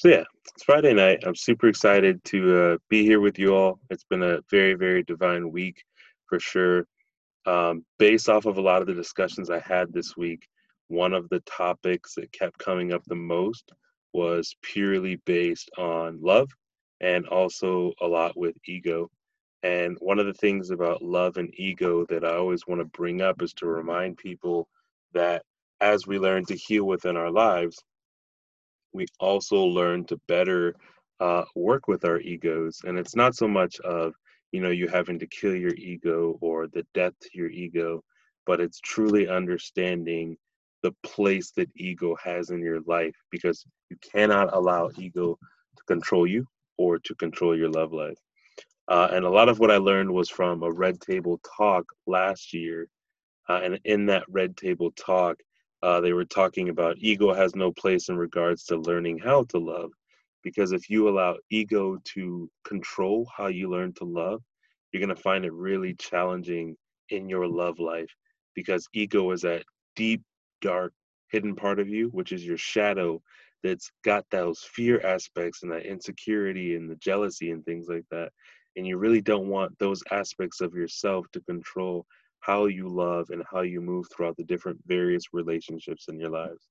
So yeah, it's Friday night. I'm super excited to uh, be here with you all. It's been a very, very divine week for sure. Um, based off of a lot of the discussions I had this week, one of the topics that kept coming up the most was purely based on love and also a lot with ego. And one of the things about love and ego that I always want to bring up is to remind people that as we learn to heal within our lives, we also learn to better uh, work with our egos. And it's not so much of, you know, you having to kill your ego or the death to your ego, but it's truly understanding the place that ego has in your life because you cannot allow ego to control you or to control your love life. Uh, and a lot of what I learned was from a Red Table talk last year. Uh, and in that Red Table talk, uh, they were talking about ego has no place in regards to learning how to love because if you allow ego to control how you learn to love you're going to find it really challenging in your love life because ego is that deep dark hidden part of you which is your shadow that's got those fear aspects and that insecurity and the jealousy and things like that. And you really don't want those aspects of yourself to control how you love and how you move throughout the different various relationships in your lives.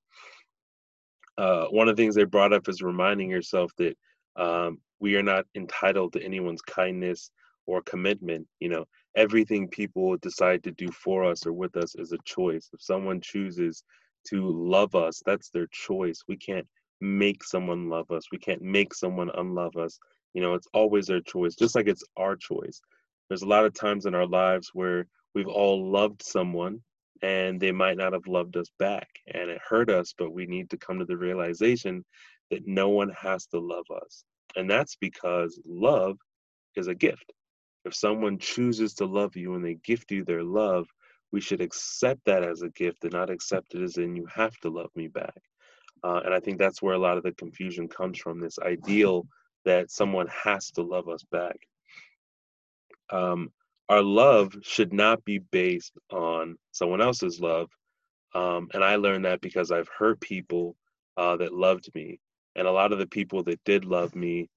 Uh, one of the things they brought up is reminding yourself that um, we are not entitled to anyone's kindness or commitment. You know, everything people decide to do for us or with us is a choice. If someone chooses to love us, that's their choice. We can't make someone love us. We can't make someone unlove us. You know, it's always their choice, just like it's our choice. There's a lot of times in our lives where we've all loved someone and they might not have loved us back and it hurt us but we need to come to the realization that no one has to love us. And that's because love is a gift. If someone chooses to love you and they gift you their love we should accept that as a gift and not accept it as in you have to love me back. Uh, and i think that's where a lot of the confusion comes from this ideal that someone has to love us back. Um, our love should not be based on someone else's love. Um, and I learned that because I've hurt people uh, that loved me. And a lot of the people that did love me,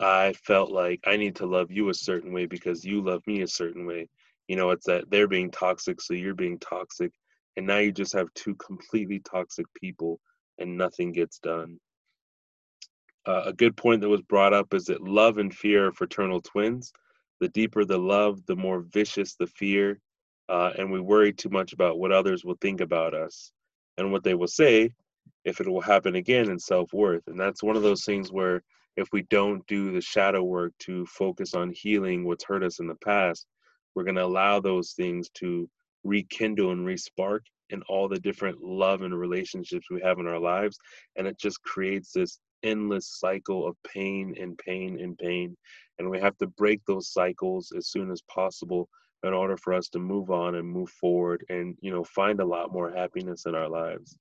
I felt like I need to love you a certain way because you love me a certain way. You know, it's that they're being toxic, so you're being toxic. And now you just have two completely toxic people and nothing gets done. Uh, a good point that was brought up is that love and fear are fraternal twins the deeper the love, the more vicious the fear, uh, and we worry too much about what others will think about us and what they will say if it will happen again in self worth. And that's one of those things where if we don't do the shadow work to focus on healing what's hurt us in the past, we're going to allow those things to rekindle and respark in all the different love and relationships we have in our lives. And it just creates this endless cycle of pain and pain and pain and we have to break those cycles as soon as possible in order for us to move on and move forward and you know find a lot more happiness in our lives.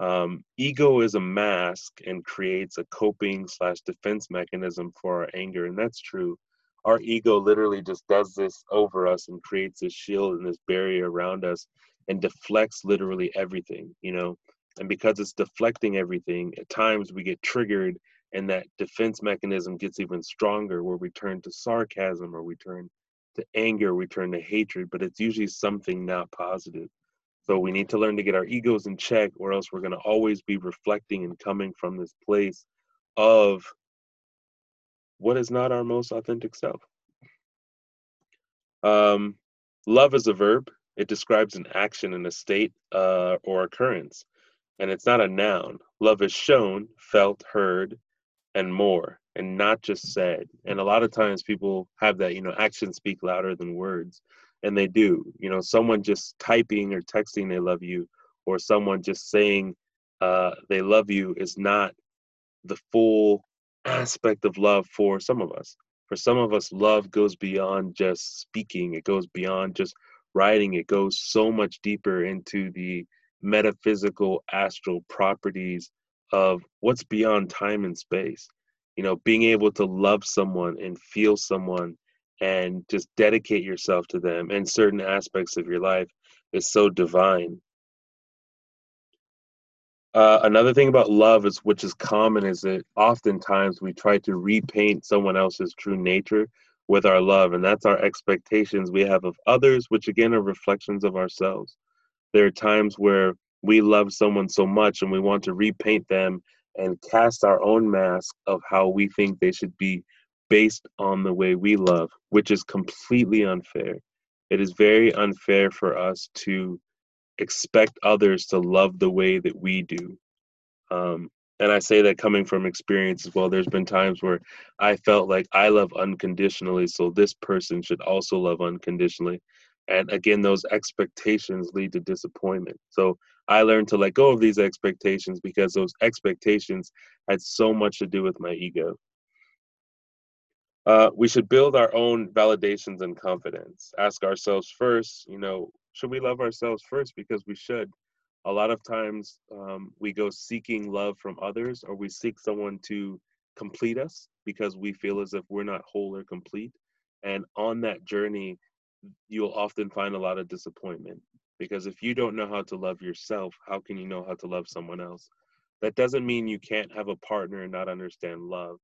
Um, ego is a mask and creates a coping slash defense mechanism for our anger and that's true. Our ego literally just does this over us and creates this shield and this barrier around us and deflects literally everything you know and because it's deflecting everything at times we get triggered and that defense mechanism gets even stronger where we turn to sarcasm or we turn to anger we turn to hatred but it's usually something not positive. So we need to learn to get our egos in check or else we're going to always be reflecting and coming from this place of what is not our most authentic self. Um, love is a verb. It describes an action in a state uh, or occurrence and it's not a noun. Love is shown felt heard and more and not just said. And a lot of times people have that you know actions speak louder than words and they do. You know someone just typing or texting they love you or someone just saying uh, they love you is not the full aspect of love for some of us. For some of us love goes beyond just speaking. It goes beyond just writing. It goes so much deeper into the metaphysical astral properties of what's beyond time and space. You know, being able to love someone and feel someone and just dedicate yourself to them and certain aspects of your life is so divine. Uh, another thing about love is, which is common, is that oftentimes we try to repaint someone else's true nature with our love, and that's our expectations we have of others, which again are reflections of ourselves. There are times where we love someone so much and we want to repaint them and cast our own mask of how we think they should be based on the way we love, which is completely unfair. It is very unfair for us to expect others to love the way that we do. Um, and I say that coming from experience as well. There's been times where I felt like I love unconditionally, so this person should also love unconditionally. And again, those expectations lead to disappointment. So I learned to let go of these expectations because those expectations had so much to do with my ego. Uh, we should build our own validations and confidence. Ask ourselves first, you know, should we love ourselves first? Because we should. A lot of times um, we go seeking love from others or we seek someone to complete us because we feel as if we're not whole or complete. And on that journey, you'll often find a lot of disappointment because if you don't know how to love yourself, how can you know how to love someone else? That doesn't mean you can't have a partner and not understand love.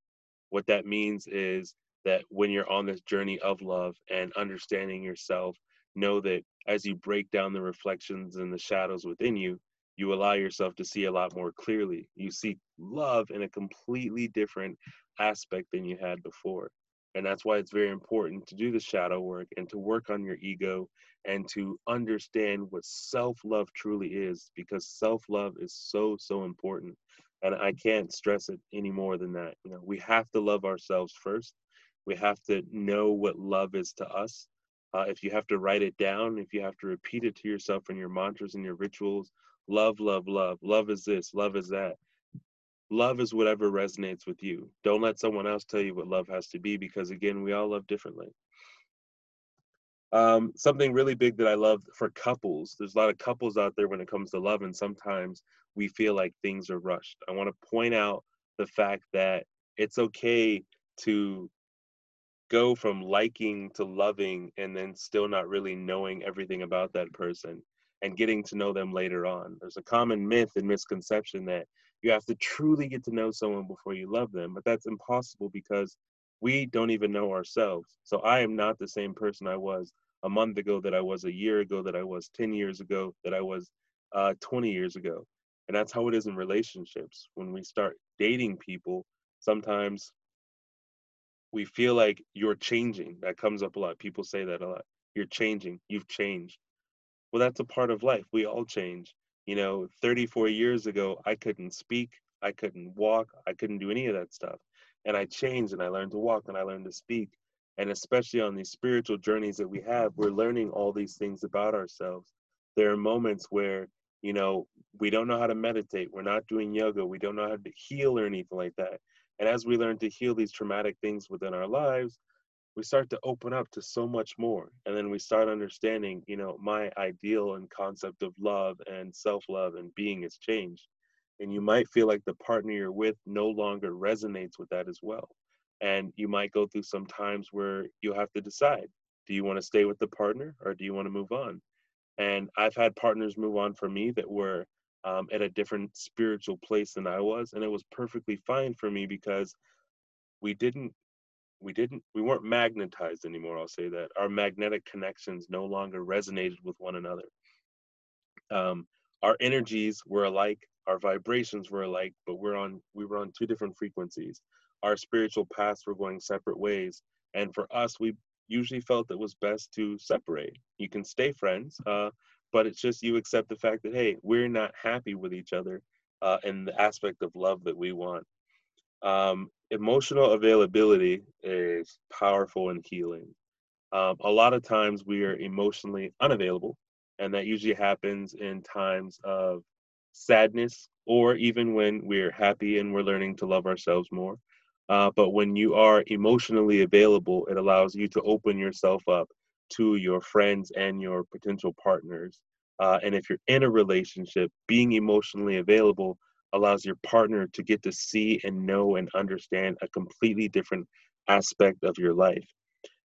What that means is that when you're on this journey of love and understanding yourself, know that as you break down the reflections and the shadows within you, you allow yourself to see a lot more clearly. You see love in a completely different aspect than you had before. And that's why it's very important to do the shadow work and to work on your ego and to understand what self love truly is because self love is so, so important. And I can't stress it any more than that. You know, we have to love ourselves first we have to know what love is to us. Uh, if you have to write it down, if you have to repeat it to yourself in your mantras and your rituals, love, love, love. Love is this, love is that. Love is whatever resonates with you. Don't let someone else tell you what love has to be because, again, we all love differently. Um, something really big that I love for couples, there's a lot of couples out there when it comes to love, and sometimes we feel like things are rushed. I want to point out the fact that it's okay to go from liking to loving and then still not really knowing everything about that person and getting to know them later on. There's a common myth and misconception that you have to truly get to know someone before you love them, but that's impossible because we don't even know ourselves. So I am not the same person I was a month ago, that I was a year ago, that I was 10 years ago, that I was uh, 20 years ago. And that's how it is in relationships. When we start dating people, sometimes we feel like you're changing. That comes up a lot. People say that a lot. You're changing. You've changed. Well, that's a part of life. We all change. You know, 34 years ago, I couldn't speak. I couldn't walk. I couldn't do any of that stuff. And I changed and I learned to walk and I learned to speak. And especially on these spiritual journeys that we have, we're learning all these things about ourselves. There are moments where, you know, we don't know how to meditate. We're not doing yoga. We don't know how to heal or anything like that. And as we learn to heal these traumatic things within our lives, we start to open up to so much more. And then we start understanding, you know, my ideal and concept of love and self love and being has changed. And you might feel like the partner you're with no longer resonates with that as well. And you might go through some times where you have to decide do you want to stay with the partner or do you want to move on? And I've had partners move on for me that were um, at a different spiritual place than I was, and it was perfectly fine for me because we didn't we didn't we weren't magnetized anymore i'll say that. Our magnetic connections no longer resonated with one another. Um, our energies were alike our vibrations were alike but we're on we were on two different frequencies. Our spiritual paths were going separate ways and for us we usually felt it was best to separate. You can stay friends uh, but it's just you accept the fact that hey we're not happy with each other uh, in the aspect of love that we want. Um, emotional availability is powerful and healing um, a lot of times we are emotionally unavailable and that usually happens in times of sadness or even when we're happy and we're learning to love ourselves more uh, but when you are emotionally available it allows you to open yourself up to your friends and your potential partners. Uh, and if you're in a relationship, being emotionally available allows your partner to get to see and know and understand a completely different aspect of your life.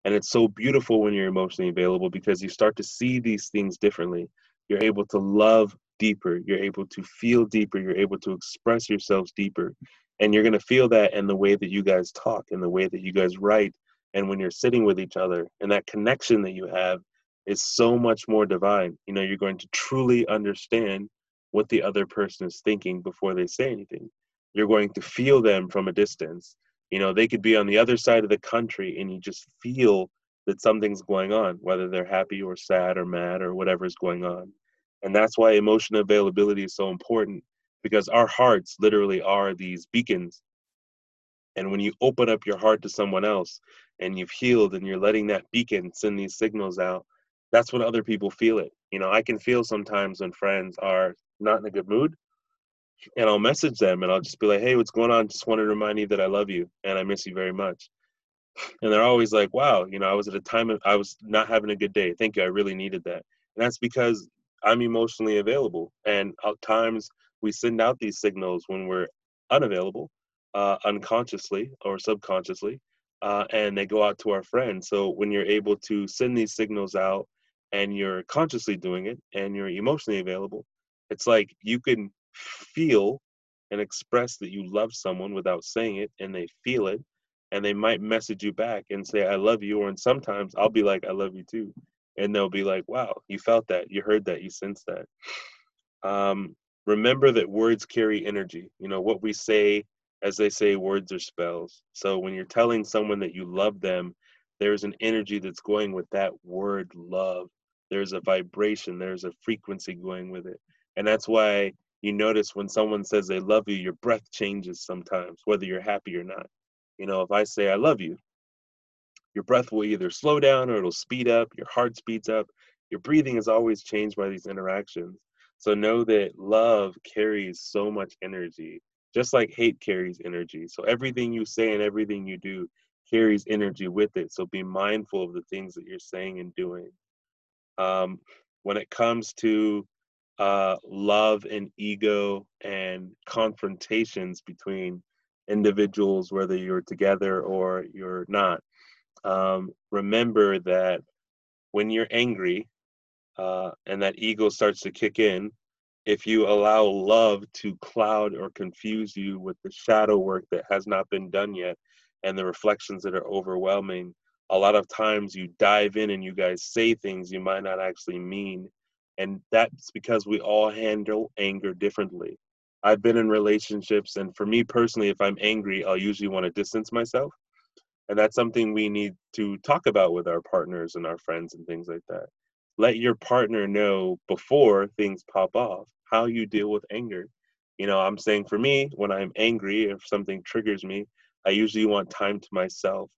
And it's so beautiful when you're emotionally available because you start to see these things differently. You're able to love deeper. You're able to feel deeper. You're able to express yourselves deeper. And you're going to feel that in the way that you guys talk, in the way that you guys write, and when you're sitting with each other. And that connection that you have is so much more divine. You know, you're going to truly understand what the other person is thinking before they say anything. You're going to feel them from a distance. You know, they could be on the other side of the country and you just feel that something's going on, whether they're happy or sad or mad or whatever is going on. And that's why emotion availability is so important because our hearts literally are these beacons. And when you open up your heart to someone else and you've healed and you're letting that beacon send these signals out, that's when other people feel it. You know, I can feel sometimes when friends are not in a good mood and I'll message them and I'll just be like, hey, what's going on? Just want to remind you that I love you and I miss you very much. And they're always like, wow, you know, I was at a time of, I was not having a good day. Thank you. I really needed that. And that's because I'm emotionally available. And at times we send out these signals when we're unavailable, uh, unconsciously or subconsciously, uh, and they go out to our friends. So when you're able to send these signals out and you're consciously doing it and you're emotionally available, it's like you can feel and express that you love someone without saying it and they feel it and they might message you back and say i love you or and sometimes i'll be like i love you too and they'll be like wow you felt that you heard that you sensed that. Um, remember that words carry energy you know what we say as they say words are spells. So when you're telling someone that you love them there's an energy that's going with that word love. There's a vibration there's a frequency going with it and that's why you notice when someone says they love you, your breath changes sometimes, whether you're happy or not. You know, if I say I love you, your breath will either slow down or it'll speed up, your heart speeds up. Your breathing is always changed by these interactions. So know that love carries so much energy, just like hate carries energy. So everything you say and everything you do carries energy with it. So be mindful of the things that you're saying and doing. Um, when it comes to uh, love and ego and confrontations between individuals, whether you're together or you're not. Um, remember that when you're angry uh, and that ego starts to kick in, if you allow love to cloud or confuse you with the shadow work that has not been done yet and the reflections that are overwhelming, a lot of times you dive in and you guys say things you might not actually mean and that's because we all handle anger differently. I've been in relationships and for me personally if i'm angry i'll usually want to distance myself and that's something we need to talk about with our partners and our friends and things like that. Let your partner know before things pop off how you deal with anger. You know i'm saying for me when i'm angry if something triggers me i usually want time to myself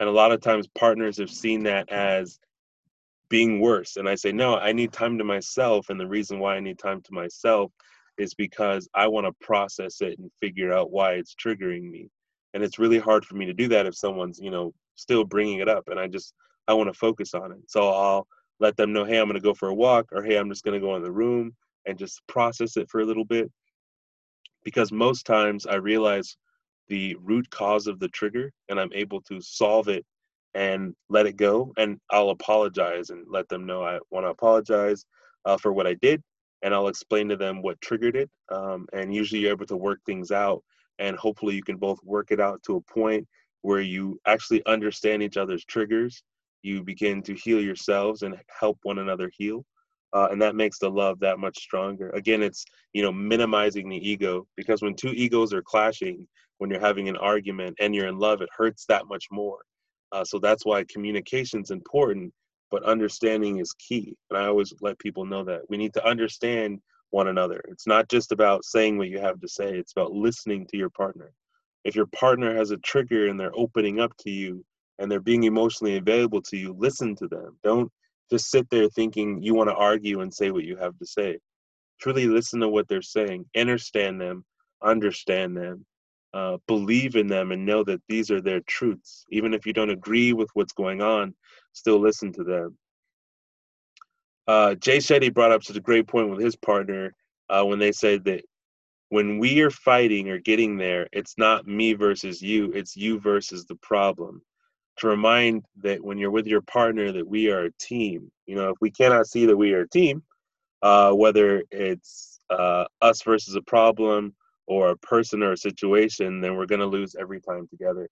and a lot of times partners have seen that as being worse. And I say, no, I need time to myself. And the reason why I need time to myself is because I want to process it and figure out why it's triggering me. And it's really hard for me to do that if someone's, you know, still bringing it up. And I just, I want to focus on it. So I'll let them know, hey, I'm going to go for a walk, or hey, I'm just going to go in the room and just process it for a little bit. Because most times I realize the root cause of the trigger and I'm able to solve it and let it go and i'll apologize and let them know i want to apologize uh, for what i did and i'll explain to them what triggered it um, and usually you're able to work things out and hopefully you can both work it out to a point where you actually understand each other's triggers you begin to heal yourselves and help one another heal uh, and that makes the love that much stronger. Again it's you know minimizing the ego because when two egos are clashing when you're having an argument and you're in love it hurts that much more uh, so that's why communication is important, but understanding is key. And I always let people know that we need to understand one another. It's not just about saying what you have to say, it's about listening to your partner. If your partner has a trigger and they're opening up to you and they're being emotionally available to you, listen to them. Don't just sit there thinking you want to argue and say what you have to say. Truly listen to what they're saying, understand them, understand them, uh, believe in them and know that these are their truths. Even if you don't agree with what's going on, still listen to them. Uh, Jay Shetty brought up such a great point with his partner uh, when they said that when we are fighting or getting there, it's not me versus you, it's you versus the problem. To remind that when you're with your partner that we are a team. You know, if we cannot see that we are a team, uh, whether it's uh, us versus a problem or a person or a situation, then we're going to lose every time together.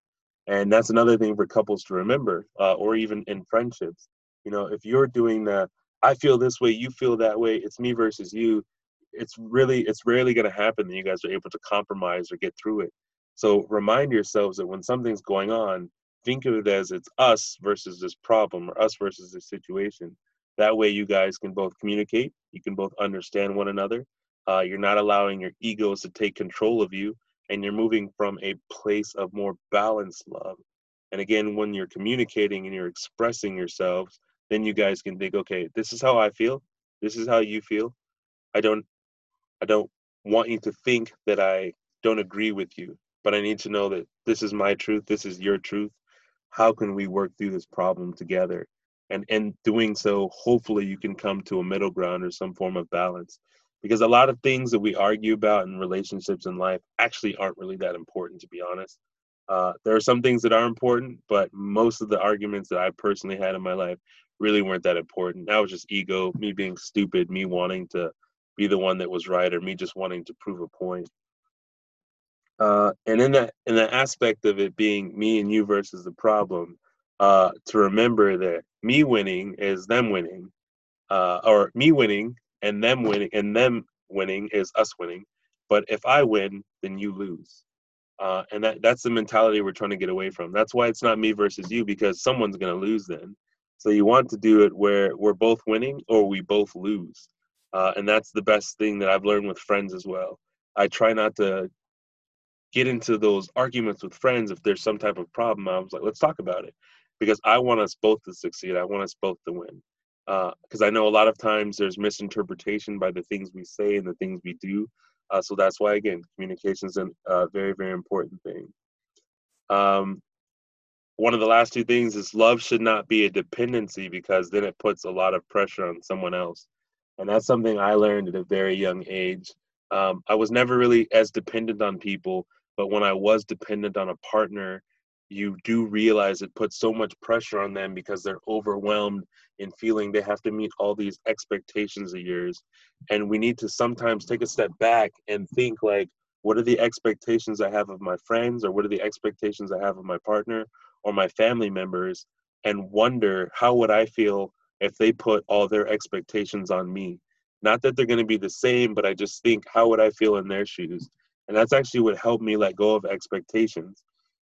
And that's another thing for couples to remember, uh, or even in friendships. You know, if you're doing the, I feel this way, you feel that way, it's me versus you, it's really, it's rarely going to happen that you guys are able to compromise or get through it. So remind yourselves that when something's going on, think of it as it's us versus this problem or us versus this situation. That way, you guys can both communicate, you can both understand one another. Uh, you're not allowing your egos to take control of you, and you're moving from a place of more balanced love. And again, when you're communicating and you're expressing yourselves, then you guys can think, okay, this is how I feel. This is how you feel. I don't, I don't want you to think that I don't agree with you, but I need to know that this is my truth. This is your truth. How can we work through this problem together? and in doing so hopefully you can come to a middle ground or some form of balance because a lot of things that we argue about in relationships in life actually aren't really that important to be honest. Uh, there are some things that are important but most of the arguments that i personally had in my life really weren't that important. That was just ego me being stupid me wanting to be the one that was right or me just wanting to prove a point. Uh, and in that in that aspect of it being me and you versus the problem uh, to remember that me winning is them winning, uh, or me winning and them winning and them winning is us winning. But if I win, then you lose. Uh, and that, that's the mentality we're trying to get away from. That's why it's not me versus you because someone's going to lose then. So you want to do it where we're both winning or we both lose. Uh, and that's the best thing that I've learned with friends as well. I try not to get into those arguments with friends if there's some type of problem. I was like, let's talk about it because I want us both to succeed. I want us both to win. Because uh, I know a lot of times there's misinterpretation by the things we say and the things we do. Uh, so that's why, again, communication is a uh, very, very important thing. Um, one of the last two things is love should not be a dependency because then it puts a lot of pressure on someone else. And that's something I learned at a very young age. Um, I was never really as dependent on people, but when I was dependent on a partner, you do realize it puts so much pressure on them because they're overwhelmed in feeling they have to meet all these expectations of yours. And we need to sometimes take a step back and think like what are the expectations i have of my friends or what are the expectations i have of my partner or my family members and wonder how would i feel if they put all their expectations on me? Not that they're going to be the same but i just think how would i feel in their shoes? And that's actually what helped me let go of expectations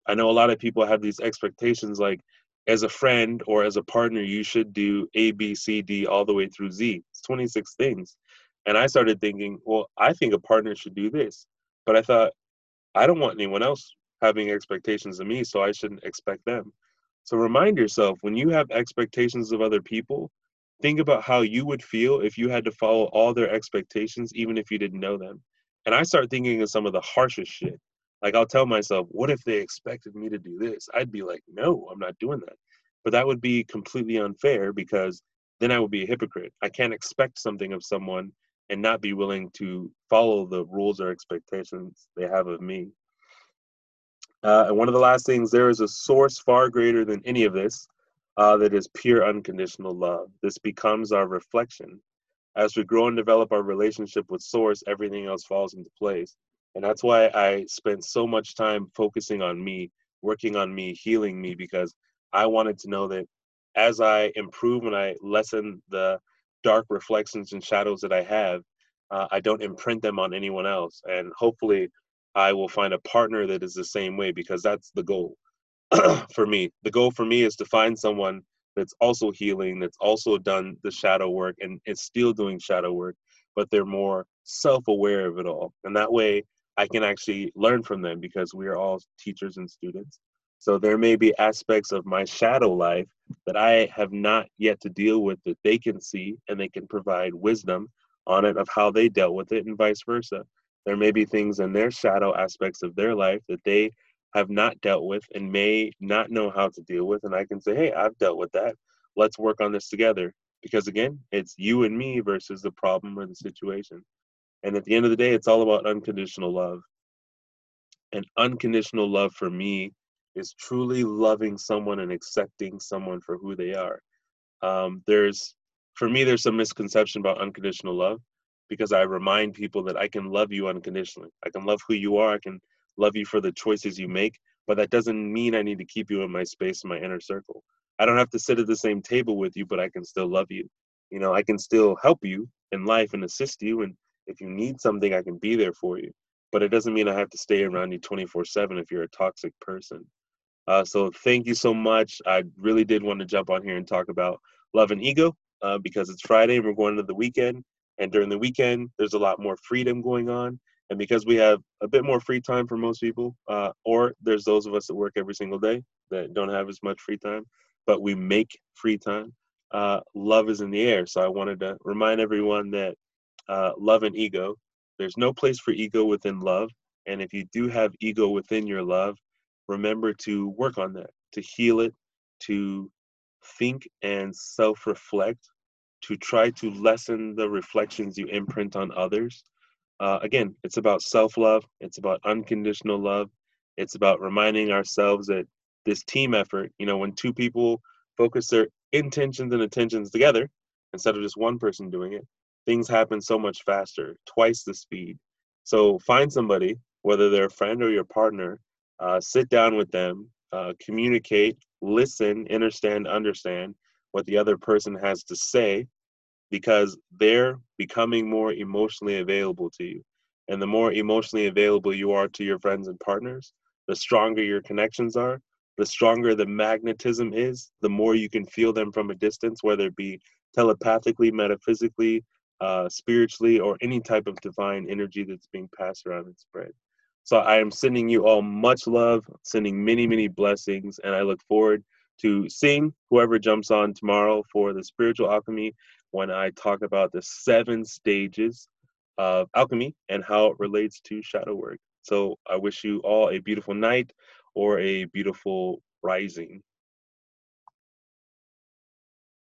I know a lot of people have these expectations like as a friend or as a partner, you should do A, B, C, D all the way through Z. It's 26 things. And I started thinking, well, I think a partner should do this. But I thought, I don't want anyone else having expectations of me, so I shouldn't expect them. So remind yourself when you have expectations of other people, think about how you would feel if you had to follow all their expectations, even if you didn't know them. And I start thinking of some of the harshest shit. Like I'll tell myself, what if they expected me to do this? I'd be like, no, I'm not doing that. But that would be completely unfair because then I would be a hypocrite. I can't expect something of someone and not be willing to follow the rules or expectations they have of me. Uh, and one of the last things, there is a source far greater than any of this uh, that is pure unconditional love. This becomes our reflection. As we grow and develop our relationship with Source, everything else falls into place. And that's why I spent so much time focusing on me, working on me, healing me, because I wanted to know that as I improve and I lessen the dark reflections and shadows that I have, uh, I don't imprint them on anyone else. And hopefully, I will find a partner that is the same way because that's the goal for me. The goal for me is to find someone that's also healing, that's also done the shadow work and is still doing shadow work, but they're more self aware of it all. And that way, I can actually learn from them because we are all teachers and students. So there may be aspects of my shadow life that I have not yet to deal with that they can see and they can provide wisdom on it of how they dealt with it and vice versa. There may be things in their shadow aspects of their life that they have not dealt with and may not know how to deal with. And I can say, hey, I've dealt with that. Let's work on this together. Because again, it's you and me versus the problem or the situation. And at the end of the day, it's all about unconditional love. And unconditional love for me is truly loving someone and accepting someone for who they are. Um, there's for me, there's some misconception about unconditional love because I remind people that I can love you unconditionally. I can love who you are. I can love you for the choices you make, but that doesn't mean I need to keep you in my space, in my inner circle. I don't have to sit at the same table with you, but I can still love you. You know, I can still help you in life and assist you. And if you need something, I can be there for you. But it doesn't mean I have to stay around you 24 7 if you're a toxic person. Uh, so thank you so much. I really did want to jump on here and talk about love and ego uh, because it's Friday and we're going into the weekend. And during the weekend, there's a lot more freedom going on. And because we have a bit more free time for most people, uh, or there's those of us that work every single day that don't have as much free time, but we make free time, uh, love is in the air. So I wanted to remind everyone that uh, love and ego, there's no place for ego within love. And if you do have ego within your love, remember to work on that, to heal it, to think and self reflect, to try to lessen the reflections you imprint on others. Uh, again, it's about self love, it's about unconditional love, it's about reminding ourselves that this team effort, you know, when two people focus their intentions and attentions together instead of just one person doing it, things happen so much faster, twice the speed. So find somebody, whether they're a friend or your partner, uh, sit down with them, uh, communicate, listen, understand, understand what the other person has to say because they're becoming more emotionally available to you. And the more emotionally available you are to your friends and partners, the stronger your connections are, the stronger the magnetism is, the more you can feel them from a distance, whether it be telepathically, metaphysically, uh, spiritually, or any type of divine energy that's being passed around and spread. So I am sending you all much love, sending many, many blessings, and I look forward to seeing whoever jumps on tomorrow for the spiritual alchemy when I talk about the seven stages of alchemy and how it relates to shadow work. So I wish you all a beautiful night or a beautiful rising.